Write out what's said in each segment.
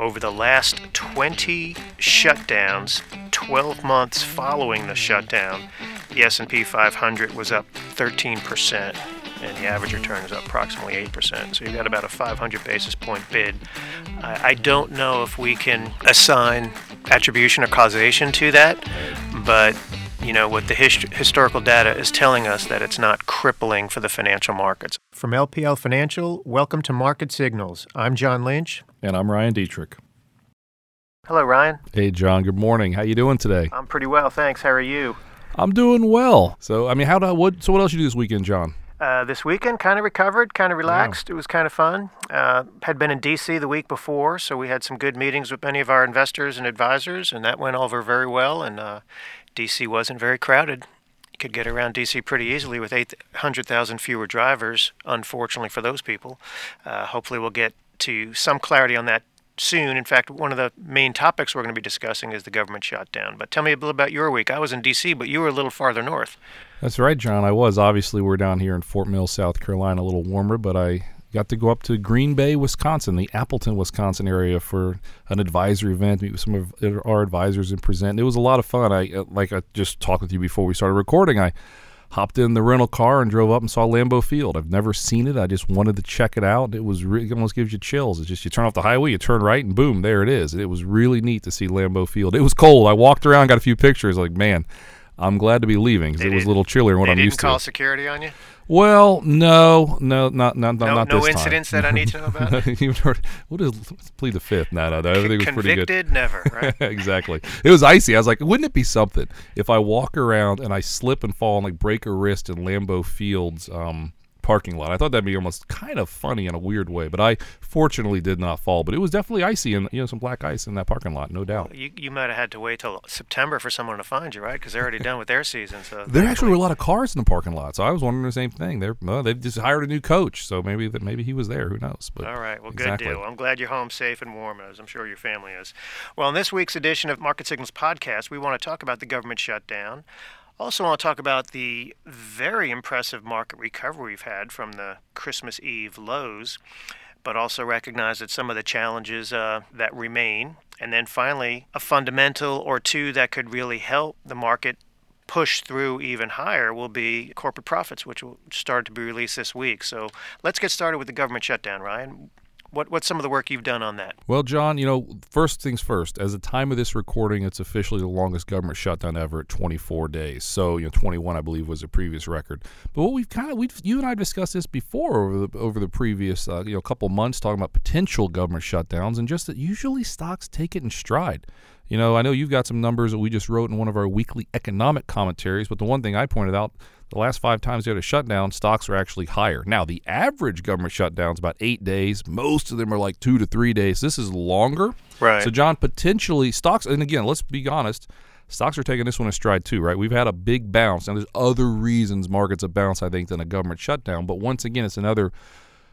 over the last 20 shutdowns, 12 months following the shutdown, the S&P 500 was up 13% and the average return is up approximately 8%. So you've got about a 500 basis point bid. I, don't know if we can assign attribution or causation to that, but you know, what the hist- historical data is telling us that it's not crippling for the financial markets. From LPL Financial, welcome to Market Signals. I'm John Lynch. And I'm Ryan Detrick. Hello, Ryan. Hey, John. Good morning. How you doing today? I'm pretty well, thanks. How are you? I'm doing well. So, I mean, how do what? So, what else you do this weekend, John? Uh, this weekend, kind of recovered, kind of relaxed. It was kind of fun. Uh, had been in D.C. the week before, so we had some good meetings with many of our investors and advisors, and that went over very well. And uh, D.C. wasn't very crowded. You could get around D.C. pretty easily with 800,000 fewer drivers, unfortunately for those people. Uh, hopefully, we'll get to some clarity on that soon. In fact, one of the main topics we're going to be discussing is the government shutdown. But tell me a little about your week. I was in D.C., but you were a little farther north. That's right, John. I was. Obviously, we're down here in Fort Mill, South Carolina, a little warmer, but I got to go up to Green Bay, Wisconsin, the Appleton, Wisconsin area for an advisory event, meet with some of our advisors and present. It was a lot of fun. I like I just talked with you before we started recording. I hopped in the rental car and drove up and saw Lambeau Field. I've never seen it. I just wanted to check it out. It was really, it almost gives you chills. It's just you turn off the highway, you turn right, and boom, there it is. It was really neat to see Lambeau Field. It was cold. I walked around, got a few pictures. Like man, I'm glad to be leaving because it was a little chillier than what I'm used to. Didn't call security on you. Well, no, no, not not no, not no this incidents that I need to know about. You've heard, what is let's plead the fifth? No, no, no everything was pretty good. Convicted, never. Right? exactly. It was icy. I was like, wouldn't it be something if I walk around and I slip and fall and like break a wrist in Lambeau Fields? Um, parking lot. I thought that'd be almost kind of funny in a weird way, but I fortunately did not fall. But it was definitely icy and you know some black ice in that parking lot, no doubt. You, you might have had to wait till September for someone to find you, right? Because they're already done with their season. So there actually were a lot of cars in the parking lot, so I was wondering the same thing. They're well, they just hired a new coach, so maybe that maybe he was there. Who knows? But all right, well, exactly. good deal. I'm glad you're home safe and warm, as I'm sure your family is. Well, in this week's edition of Market Signals podcast, we want to talk about the government shutdown. Also, want to talk about the very impressive market recovery we've had from the Christmas Eve lows, but also recognize that some of the challenges uh, that remain. And then finally, a fundamental or two that could really help the market push through even higher will be corporate profits, which will start to be released this week. So let's get started with the government shutdown, Ryan. What, what's some of the work you've done on that? Well, John, you know, first things first. As the time of this recording, it's officially the longest government shutdown ever at 24 days. So, you know, 21, I believe, was a previous record. But what we've kind of, we've you and I discussed this before over the over the previous, uh, you know, couple months, talking about potential government shutdowns, and just that usually stocks take it in stride. You know, I know you've got some numbers that we just wrote in one of our weekly economic commentaries, but the one thing I pointed out the last five times we had a shutdown, stocks are actually higher. Now, the average government shutdown is about eight days. Most of them are like two to three days. This is longer. Right. So, John, potentially stocks, and again, let's be honest, stocks are taking this one in stride too, right? We've had a big bounce. Now, there's other reasons markets have bounced, I think, than a government shutdown. But once again, it's another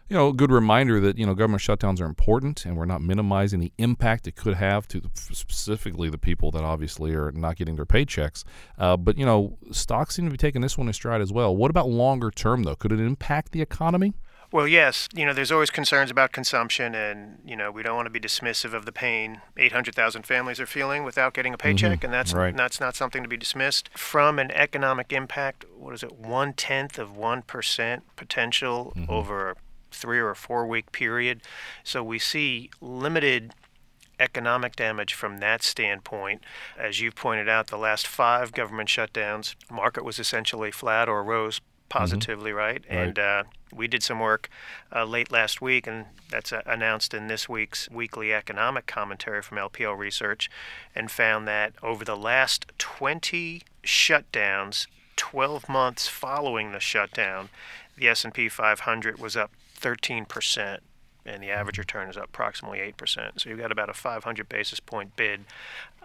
you know, a good reminder that you know government shutdowns are important, and we're not minimizing the impact it could have to specifically the people that obviously are not getting their paychecks. Uh, but you know, stocks seem to be taking this one in stride as well. What about longer term though? Could it impact the economy? Well, yes. You know, there's always concerns about consumption, and you know, we don't want to be dismissive of the pain 800,000 families are feeling without getting a paycheck, mm-hmm. and that's right. that's not something to be dismissed. From an economic impact, what is it, one tenth of one percent potential mm-hmm. over three or four week period. So we see limited economic damage from that standpoint. As you've pointed out, the last five government shutdowns, market was essentially flat or rose positively, mm-hmm. right? And uh, we did some work uh, late last week, and that's uh, announced in this week's weekly economic commentary from LPL Research, and found that over the last 20 shutdowns, 12 months following the shutdown, the S&P 500 was up 13%, and the average return is up approximately 8%. So you've got about a 500 basis point bid.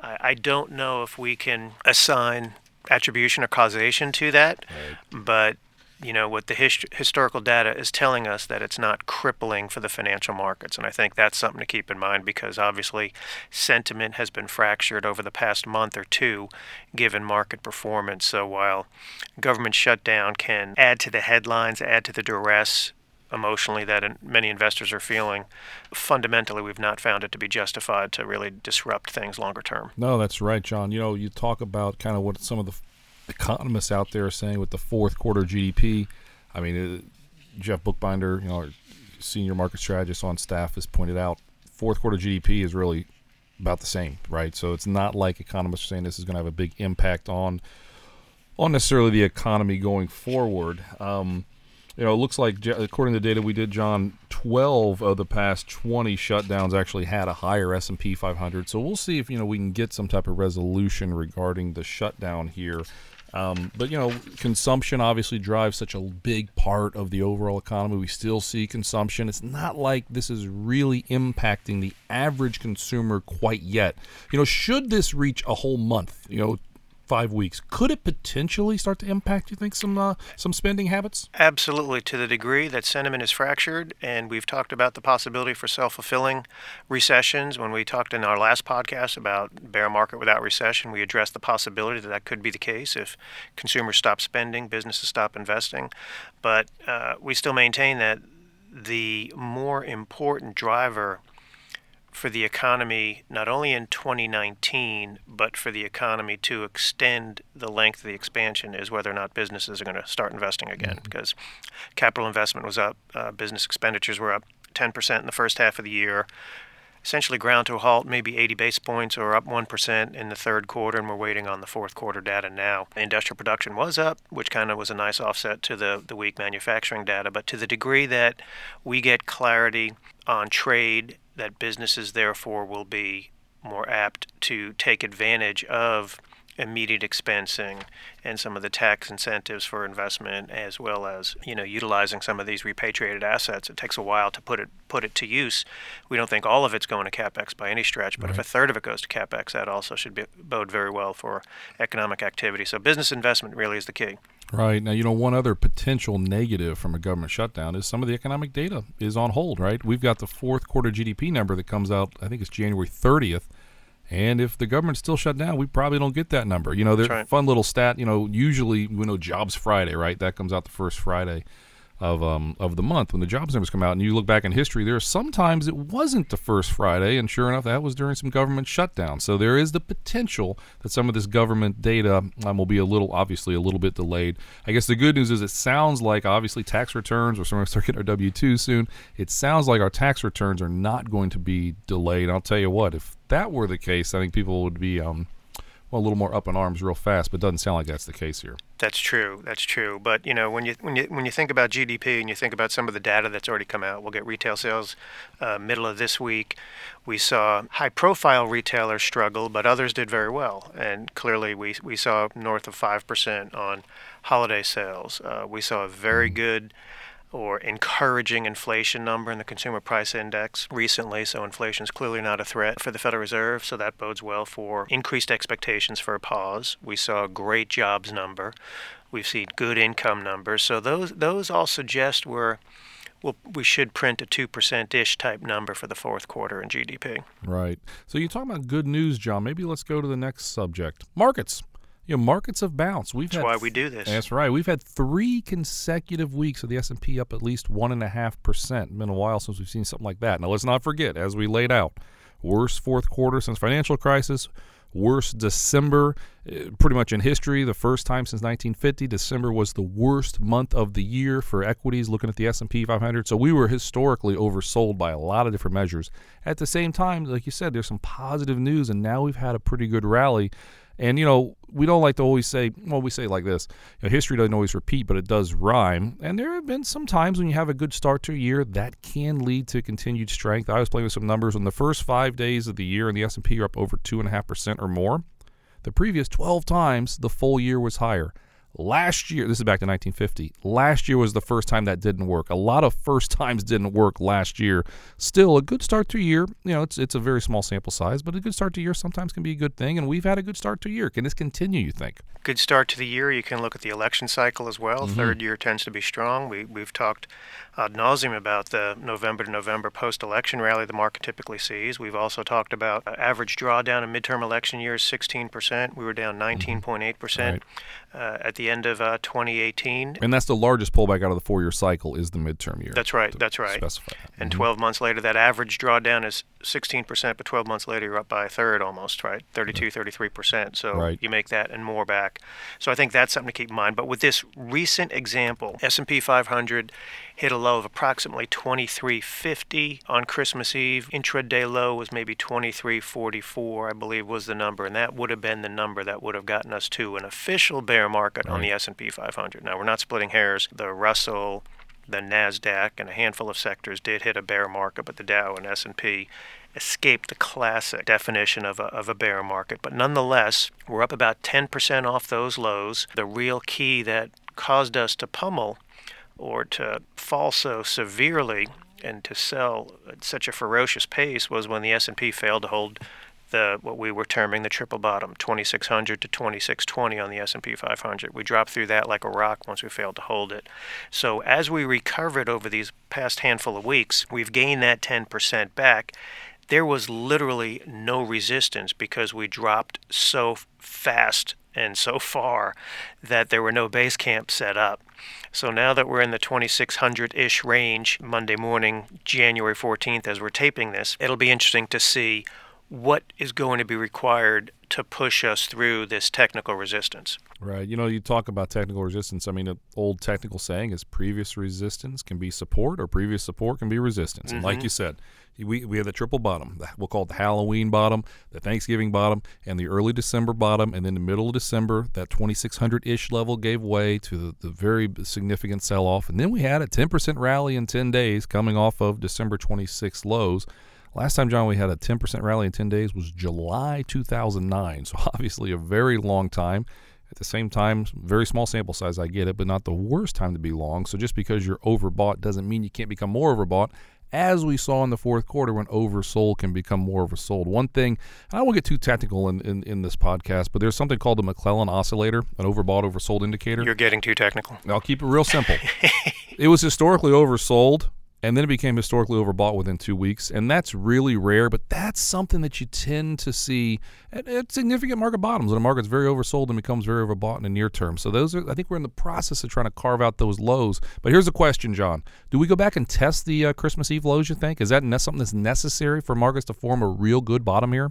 I, I don't know if we can assign attribution or causation to that, right. but you know what the hist- historical data is telling us that it's not crippling for the financial markets and i think that's something to keep in mind because obviously sentiment has been fractured over the past month or two given market performance so while government shutdown can add to the headlines add to the duress emotionally that many investors are feeling, fundamentally, we've not found it to be justified to really disrupt things longer term. No, that's right, John. You know, you talk about kind of what some of the economists out there are saying with the fourth quarter GDP. I mean, uh, Jeff Buchbinder, you know, our senior market strategist on staff, has pointed out fourth quarter GDP is really about the same, right? So it's not like economists are saying this is going to have a big impact on on necessarily the economy going forward. Um, you know, it looks like according to the data we did, John, 12 of the past 20 shutdowns actually had a higher S&P 500. So we'll see if you know we can get some type of resolution regarding the shutdown here. Um, but you know, consumption obviously drives such a big part of the overall economy. We still see consumption. It's not like this is really impacting the average consumer quite yet. You know, should this reach a whole month, you know, five weeks, could it potentially start to impact? You think some uh, some spending habits? Absolutely, to the degree that sentiment is fractured, and we've talked about the possibility for self-fulfilling recessions. When we talked in our last podcast about bear market without recession, we addressed the possibility that that could be the case if consumers stop spending, businesses stop investing. But uh, we still maintain that the more important driver for the economy, not only in 2019, but for the economy to extend the length of the expansion, is whether or not businesses are going to start investing again. Mm-hmm. Because capital investment was up, uh, business expenditures were up 10% in the first half of the year, essentially ground to a halt, maybe 80 base points or up 1% in the third quarter, and we're waiting on the fourth quarter data now. Industrial production was up, which kind of was a nice offset to the, the weak manufacturing data, but to the degree that we get clarity on trade that businesses therefore will be more apt to take advantage of immediate expensing and some of the tax incentives for investment as well as you know utilizing some of these repatriated assets. It takes a while to put it put it to use. We don't think all of it's going to capex by any stretch but right. if a third of it goes to capex that also should be, bode very well for economic activity. So business investment really is the key Right. Now, you know, one other potential negative from a government shutdown is some of the economic data is on hold, right? We've got the fourth quarter GDP number that comes out, I think it's January 30th. And if the government's still shut down, we probably don't get that number. You know, there's right. fun little stat. You know, usually we know Jobs Friday, right? That comes out the first Friday of um, of the month when the jobs numbers come out, and you look back in history, there are sometimes it wasn't the first Friday, and sure enough, that was during some government shutdown. So there is the potential that some of this government data um, will be a little, obviously, a little bit delayed. I guess the good news is it sounds like obviously tax returns, or someone start getting our W two soon. It sounds like our tax returns are not going to be delayed. I'll tell you what, if that were the case, I think people would be um, well, a little more up in arms real fast, but doesn't sound like that's the case here. That's true. That's true. But you know, when you when you when you think about GDP and you think about some of the data that's already come out, we'll get retail sales uh, middle of this week. We saw high-profile retailers struggle, but others did very well, and clearly we we saw north of five percent on holiday sales. Uh, we saw a very mm-hmm. good or encouraging inflation number in the consumer price index recently. So inflation is clearly not a threat for the Federal Reserve. So that bodes well for increased expectations for a pause. We saw a great jobs number. We've seen good income numbers. So those those all suggest we're well, we should print a 2% ish type number for the fourth quarter in GDP. Right. So you talk about good news, John. Maybe let's go to the next subject markets you know, markets have bounced. We've that's why we do this. That's right. We've had three consecutive weeks of the S and P up at least one and a half percent. Been a while since we've seen something like that. Now let's not forget, as we laid out, worst fourth quarter since financial crisis, worst December, uh, pretty much in history. The first time since 1950, December was the worst month of the year for equities. Looking at the S and P 500, so we were historically oversold by a lot of different measures. At the same time, like you said, there's some positive news, and now we've had a pretty good rally. And you know, we don't like to always say, well, we say like this you know, history doesn't always repeat, but it does rhyme. And there have been some times when you have a good start to a year that can lead to continued strength. I was playing with some numbers. On the first five days of the year, and the S&P are up over 2.5% or more. The previous 12 times, the full year was higher. Last year, this is back to 1950. Last year was the first time that didn't work. A lot of first times didn't work last year. Still, a good start to year. You know, it's it's a very small sample size, but a good start to year sometimes can be a good thing. And we've had a good start to year. Can this continue? You think? Good start to the year. You can look at the election cycle as well. Mm-hmm. Third year tends to be strong. We we've talked ad nauseum about the November to November post-election rally the market typically sees. We've also talked about uh, average drawdown in midterm election years, 16%. We were down 19.8% mm-hmm. right. uh, at the end of uh, 2018. And that's the largest pullback out of the four-year cycle is the midterm year. That's right. That's right. Specify. And Mhm. 12 months later, that average drawdown is 16%, but 12 months later, you're up by a third almost, right? 32, 33%. So Right. you make that and more back. So I think that's something to keep in mind. But with this recent example, S&P 500 hit a low of approximately 2350 on Christmas Eve. Intraday low was maybe 2344, I believe was the number, and that would have been the number that would have gotten us to an official bear market on the S&P 500. Now we're not splitting hairs. The Russell the Nasdaq and a handful of sectors did hit a bear market, but the Dow and S&P escaped the classic definition of a, of a bear market. But nonetheless, we're up about 10% off those lows. The real key that caused us to pummel or to fall so severely and to sell at such a ferocious pace was when the S&P failed to hold the what we were terming the triple bottom 2600 to 2620 on the S&P 500 we dropped through that like a rock once we failed to hold it. So as we recovered over these past handful of weeks we've gained that 10% back. There was literally no resistance because we dropped so fast and so far that there were no base camps set up. So now that we're in the 2600 ish range Monday morning, January 14th, as we're taping this, it'll be interesting to see what is going to be required to push us through this technical resistance. Right. You know, you talk about technical resistance. I mean, an old technical saying is previous resistance can be support or previous support can be resistance. And like Mhm. you said, we, we have the triple bottom. We'll call it the Halloween bottom, the Thanksgiving bottom, and the early December bottom. And then the middle of December, that 2600 ish level gave way to the, the very significant sell off. And then we had a 10% rally in 10 days coming off of December 26 lows. Last time, John, we had a 10% rally in 10 days was July 2009. So obviously a very long time. At the same time, very small sample size, I get it, but not the worst time to be long. So just because you're overbought doesn't mean you can't become more overbought, as we saw in the fourth quarter when oversold can become more oversold. One thing, and I won't get too technical in, in, in this podcast, but there's something called the McClellan oscillator, an overbought, oversold indicator. You're getting too technical. I'll keep it real simple. it was historically oversold, and then it became historically overbought within two weeks, and that's really rare. But that's something that you tend to see at, at significant market bottoms when a market's very oversold and becomes very overbought in the near term. So those are, I think, we're in the process of trying to carve out those lows. But here's a question, John: Do we go back and test the uh, Christmas Eve lows? You think is that ne- something that's necessary for markets to form a real good bottom here?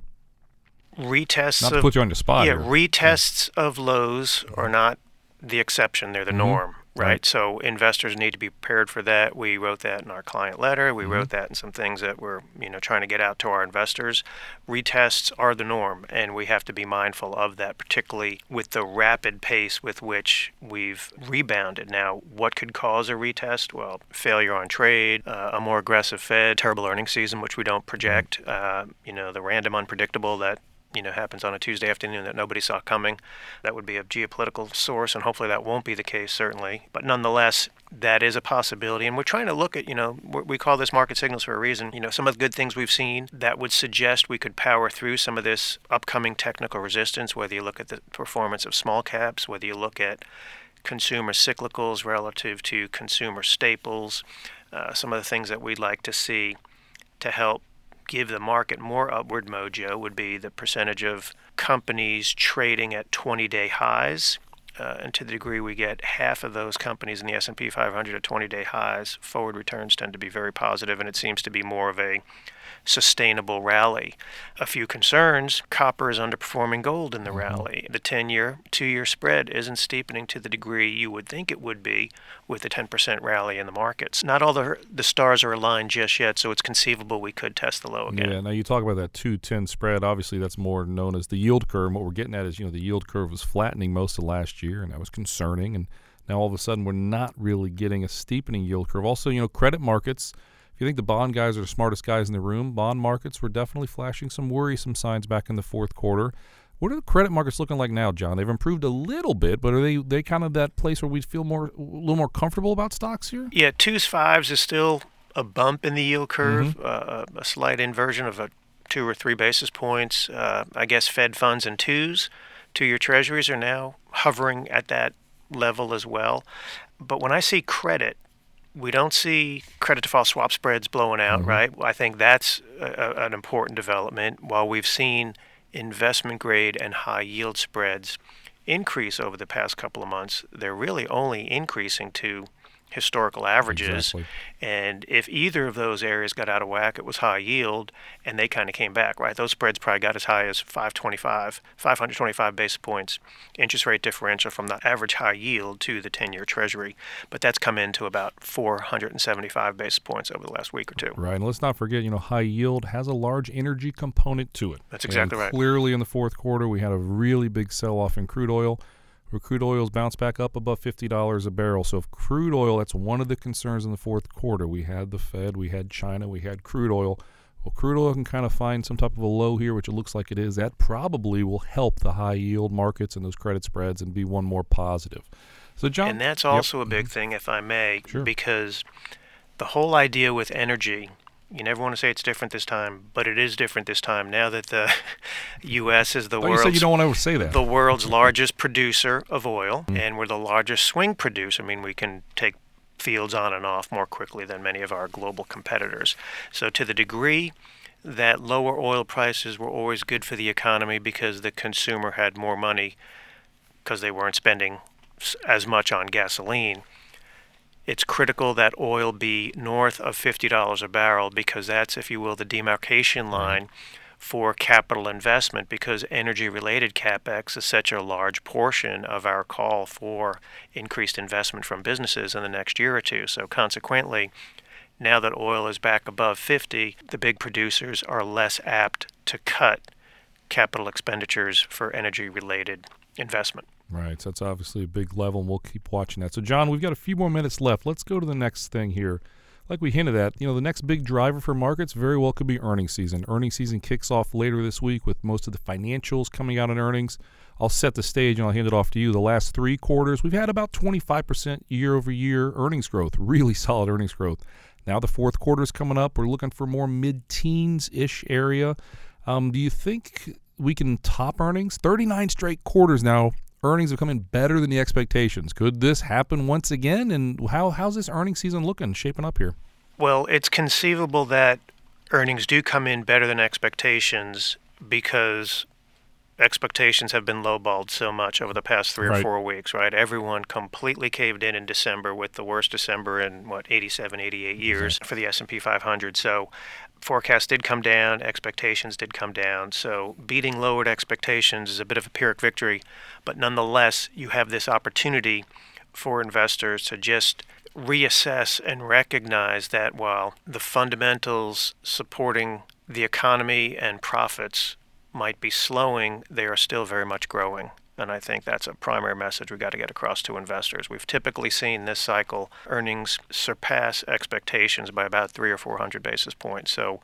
Retests Not to of put you on the spot yeah, here. retests of lows are not the exception; they're the Mhm. norm, right? Right. So investors need to be prepared for that. We wrote that in our client letter. We Mhm. wrote that in some things that we're you know trying to get out to our investors. Retests are the norm, and we have to be mindful of that, particularly with the rapid pace with which we've rebounded. Now, what could cause a retest? Well, failure on trade, uh, a more aggressive Fed, terrible earnings season, which we don't project. Uh, you know, the random unpredictable that you know happens on a Tuesday afternoon that nobody saw coming. That would be a geopolitical source, and hopefully that won't be the case, certainly. But nonetheless, that is a possibility, and we're trying to look at you know we call this market signals for a reason. You know, some of the good things we've seen that would suggest we could power through some of this upcoming technical resistance. Whether you look at the performance of small caps, whether you look at consumer cyclicals relative to consumer staples, uh, some of the things that we'd like to see to help give the market more upward mojo would be the percentage of companies trading at 20-day highs. Uh, and to the degree we get half of those companies in the S&P 500 at 20-day highs, forward returns tend to be very positive, and it seems to be more of a sustainable rally. A few concerns: copper is underperforming gold in the rally. The 10-year, two-year spread isn't steepening to the degree you would think it would be with a 10% rally in the markets. Not all the the stars are aligned just yet, so it's conceivable we could test the low again. Yeah. Now you talk about that 2-10 spread. Obviously, that's more known as the yield curve. And what we're getting at is, you know, the yield curve was flattening most of last year, and that was concerning. And now all of a sudden, we're not really getting a steepening yield curve. Also, you know, credit markets. If you think the bond guys are the smartest guys in the room, bond markets were definitely flashing some worrisome signs back in the fourth quarter. What are the credit markets looking like now, John? They've improved a little bit, but are they they kind of that place where we feel more a little more comfortable about stocks here? Yeah, twos fives is still a bump in the yield curve, uh, a slight inversion of a two or three basis points. Uh, I guess Fed funds and twos, two-year Treasuries are now hovering at that level as well. But when I see credit, we don't see credit default swap spreads blowing out, Mhm. right? I think that's a, an important development. While we've seen investment grade and high yield spreads increase over the past couple of months, they're really only increasing to historical averages. Exactly. And if either of those areas got out of whack, it was high yield, and they kind of came back, right? Those spreads probably got as high as 525, 525 basis points interest rate differential from the average high yield to the 10 year Treasury. But that's come into about 475 basis points over the last week or two. Right. And let's not forget, you know, high yield has a large energy component to it. That's exactly and right. Clearly, in the fourth quarter, we had a really big sell off in crude oil where crude oil's bounced back up above $50 a barrel. So if crude oil, that's one of the concerns in the fourth quarter. We had the Fed, we had China, we had crude oil. Well, crude oil can kind of find some type of a low here, which it looks like it is. That probably will help the high yield markets and those credit spreads and be one more positive. So, John, and that's yep. also a big thing, if I may, Sure. because the whole idea with energy, you never want to say it's different this time, but it is different this time. Now that the U.S. is the Oh, you world's said you don't want to say that. the world's largest producer of oil, Mm. and we're the largest swing producer. I mean, we can take fields on and off more quickly than many of our global competitors. So, to the degree that lower oil prices were always good for the economy because the consumer had more money because they weren't spending as much on gasoline. It's critical that oil be north of $50 a barrel because that's, if you will, the demarcation line for capital investment because energy related capex is such a large portion of our call for increased investment from businesses in the next year or two. So, consequently, now that oil is back above 50, the big producers are less apt to cut capital expenditures for energy related investment. Right. So that's obviously a big level, and we'll keep watching that. So, John, we've got a few more minutes left. Let's go to the next thing here. Like we hinted at, you know, the next big driver for markets very well could be earnings season. Earnings season kicks off later this week with most of the financials coming out in earnings. I'll set the stage and I'll hand it off to you. The last three quarters, we've had about 25% year over year earnings growth, really solid earnings growth. Now the fourth quarter is coming up. We're looking for more mid teens ish area. Um, do you think we can top earnings? 39 straight quarters now. Earnings have come in better than the expectations. Could this happen once again? And how how's this earnings season looking, shaping up here? Well, it's conceivable that earnings do come in better than expectations because expectations have been lowballed so much over the past three Right. or four weeks, right? Everyone completely caved in in December with the worst December in what 87, 88 years for the S&P 500. So forecasts did come down, expectations did come down. So beating lowered expectations is a bit of a Pyrrhic victory, but nonetheless, you have this opportunity for investors to just reassess and recognize that while the fundamentals supporting the economy and profits might be slowing, they are still very much growing. And I think that's a primary message we've got to get across to investors. We've typically seen this cycle earnings surpass expectations by about three or four hundred basis points. So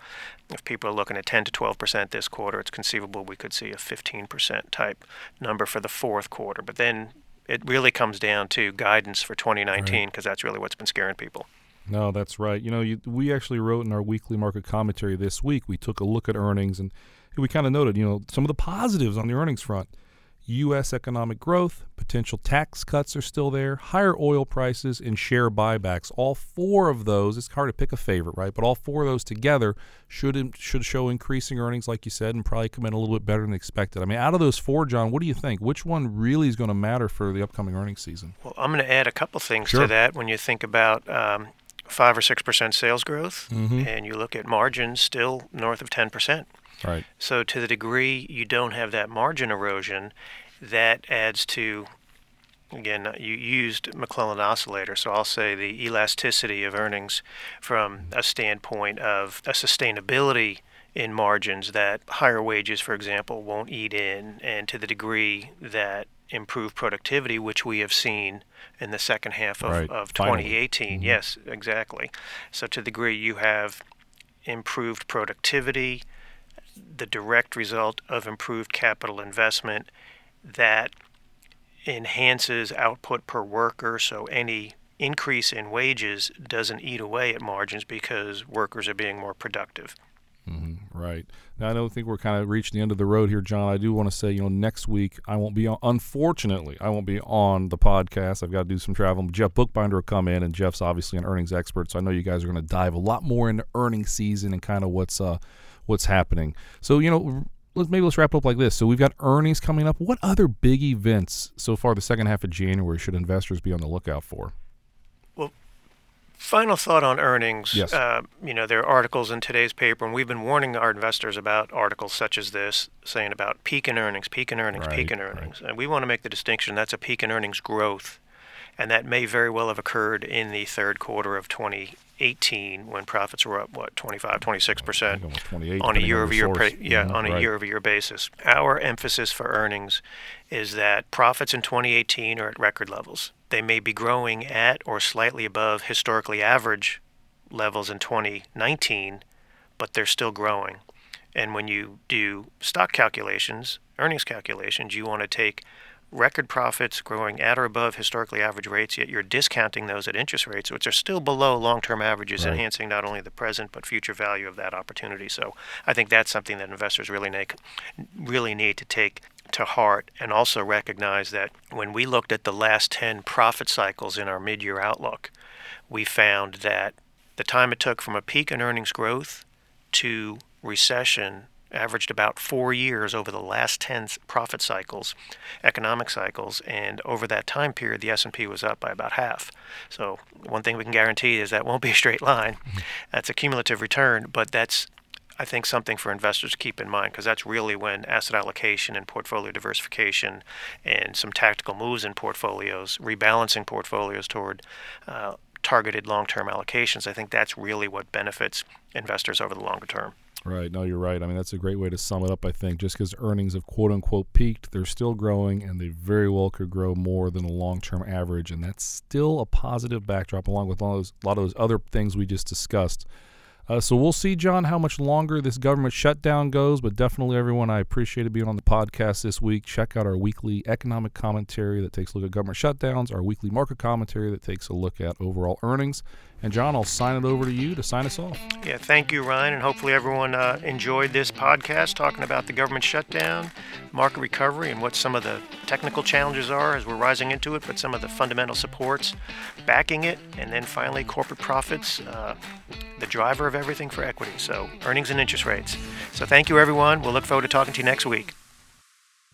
if people are looking at 10 to 12 percent this quarter, it's conceivable we could see a 15 percent type number for the fourth quarter. But then it really comes down to guidance for 2019 because that's really what's been scaring people. No, that's right. You know, you, we actually wrote in our weekly market commentary this week. We took a look at earnings and we kind of noted, you know, some of the positives on the earnings front. U.S. economic growth, potential tax cuts are still there, higher oil prices, and share buybacks. All four of those, it's hard to pick a favorite, right? But all four of those together should should show increasing earnings, like you said, and probably come in a little bit better than expected. I mean, out of those four, John, what do you think? Which one really is going to matter for the upcoming earnings season? Well, I'm going to add a couple things Sure. to that when you think about um, five or six percent sales growth, Mhm. and you look at margins still north of 10 percent. Right. So to the degree you don't have that margin erosion, that adds to again you used McClellan oscillator, so I'll say the elasticity of earnings from a standpoint of a sustainability in margins that higher wages, for example, won't eat in, and to the degree that improved productivity, which we have seen in the second half of, Right, of finally. 2018. Mm-hmm. Yes, exactly. So to the degree you have improved productivity, the direct result of improved capital investment that enhances output per worker. So any increase in wages doesn't eat away at margins because workers are being more productive. Right. Now, I don't think we're kind of reaching the end of the road here, John. I do want to say, you know, next week I won't be on, unfortunately, I won't be on the podcast. I've got to do some traveling. Jeff Buchbinder will come in, and Jeff's obviously an earnings expert. So I know you guys are going to dive a lot more into earnings season and kind of what's, uh, what's happening. So, you know, let's maybe let's wrap up like this. So we've got earnings coming up. What other big events so far the second half of January should investors be on the lookout for? Final thought on earnings. Yes. Uh, you know, there are articles in today's paper, and we've been warning our investors about articles such as this, saying about peak in earnings, peak in earnings, peak in Right, right. earnings. And we want to make the distinction that's a peak in earnings growth. And that may very well have occurred in the third quarter of 2018 when profits were up, what, 25, 26%. I think almost 28 on a the year-over-year, source. pa- yeah, Mhm, on a right. year-over-year basis. Our emphasis for earnings is that profits in 2018 are at record levels. They may be growing at or slightly above historically average levels in 2019, but they're still growing. And when you do stock calculations, earnings calculations, you want to take record profits growing at or above historically average rates, yet you're discounting those at interest rates, which are still below long term averages, Right. enhancing not only the present but future value of that opportunity. So I think that's something that investors really need, really need to take to heart and also recognize that when we looked at the last 10 profit cycles in our mid year outlook, we found that the time it took from a peak in earnings growth to recession averaged about four years over the last 10 profit cycles economic cycles and over that time period the s&p was up by about half. So one thing we can guarantee is that won't be a straight line. Mm-hmm. That's a cumulative return but that's I think something for investors to keep in mind because that's really when asset allocation and portfolio diversification and some tactical moves in portfolios, rebalancing portfolios toward uh, targeted long-term allocations. I think that's really what benefits investors over the longer term. Right. No, you're right. I mean, that's a great way to sum it up, I think. Just because earnings have quote unquote peaked, they're still growing and they very well could grow more than the long term average. And that's still a positive backdrop, along with all those, a lot of those other things we just discussed. Uh, so we'll see, John, how much longer this government shutdown goes. But definitely, everyone, I appreciated being on the podcast this week. Check out our weekly economic commentary that takes a look at government shutdowns, our weekly market commentary that takes a look at overall earnings. And, John, I'll sign it over to you to sign us off. Yeah, thank you, Ryan, and hopefully everyone uh, enjoyed this podcast talking about the government shutdown, market recovery, and what some of the technical challenges are as we're rising into it, but some of the fundamental supports backing it, and then finally corporate profits, uh, the driver of everything for equity. So earnings and interest rates. So thank you, everyone. We'll look forward to talking to you next week.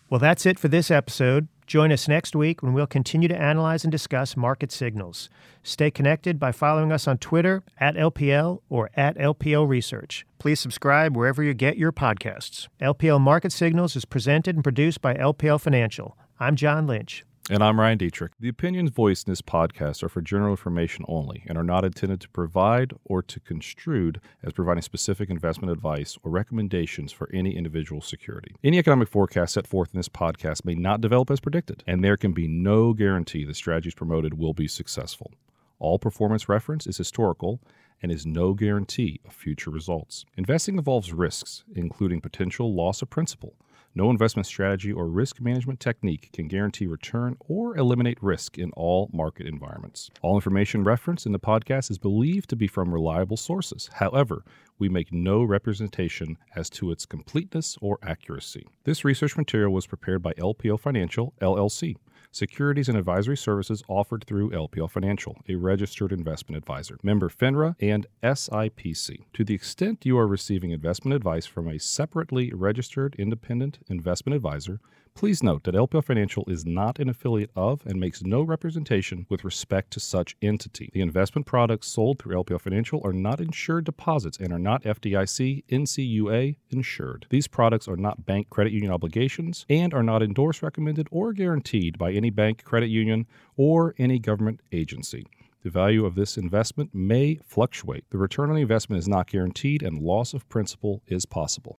Well, that's it for this episode. Join us next week when we'll continue to analyze and discuss market signals. Stay connected by following us on Twitter at LPL or at LPL Research. Please subscribe wherever you get your podcasts. LPL Market Signals is presented and produced by LPL Financial. I'm John Lynch. And I'm Ryan Detrick. The opinions voiced in this podcast are for general information only and are not intended to provide or to construed as providing specific investment advice or recommendations for any individual security. Any economic forecast set forth in this podcast may not develop as predicted, and there can be no guarantee the strategies promoted will be successful. All performance reference is historical and is no guarantee of future results. Investing involves risks, including potential loss of principal. No investment strategy or risk management technique can guarantee return or eliminate risk in all market environments. All information referenced in the podcast is believed to be from reliable sources. However, we make no representation as to its completeness or accuracy. This research material was prepared by LPL Financial, LLC. Securities and advisory services offered through LPL Financial, a registered investment advisor, member FINRA and SIPC. To the extent you are receiving investment advice from a separately registered independent investment advisor, please note that LPL Financial is not an affiliate of and makes no representation with respect to such entity. The investment products sold through LPL Financial are not insured deposits and are not FDIC NCUA insured. These products are not bank credit union obligations and are not endorsed, recommended, or guaranteed by any bank, credit union, or any government agency. The value of this investment may fluctuate. The return on the investment is not guaranteed, and loss of principal is possible.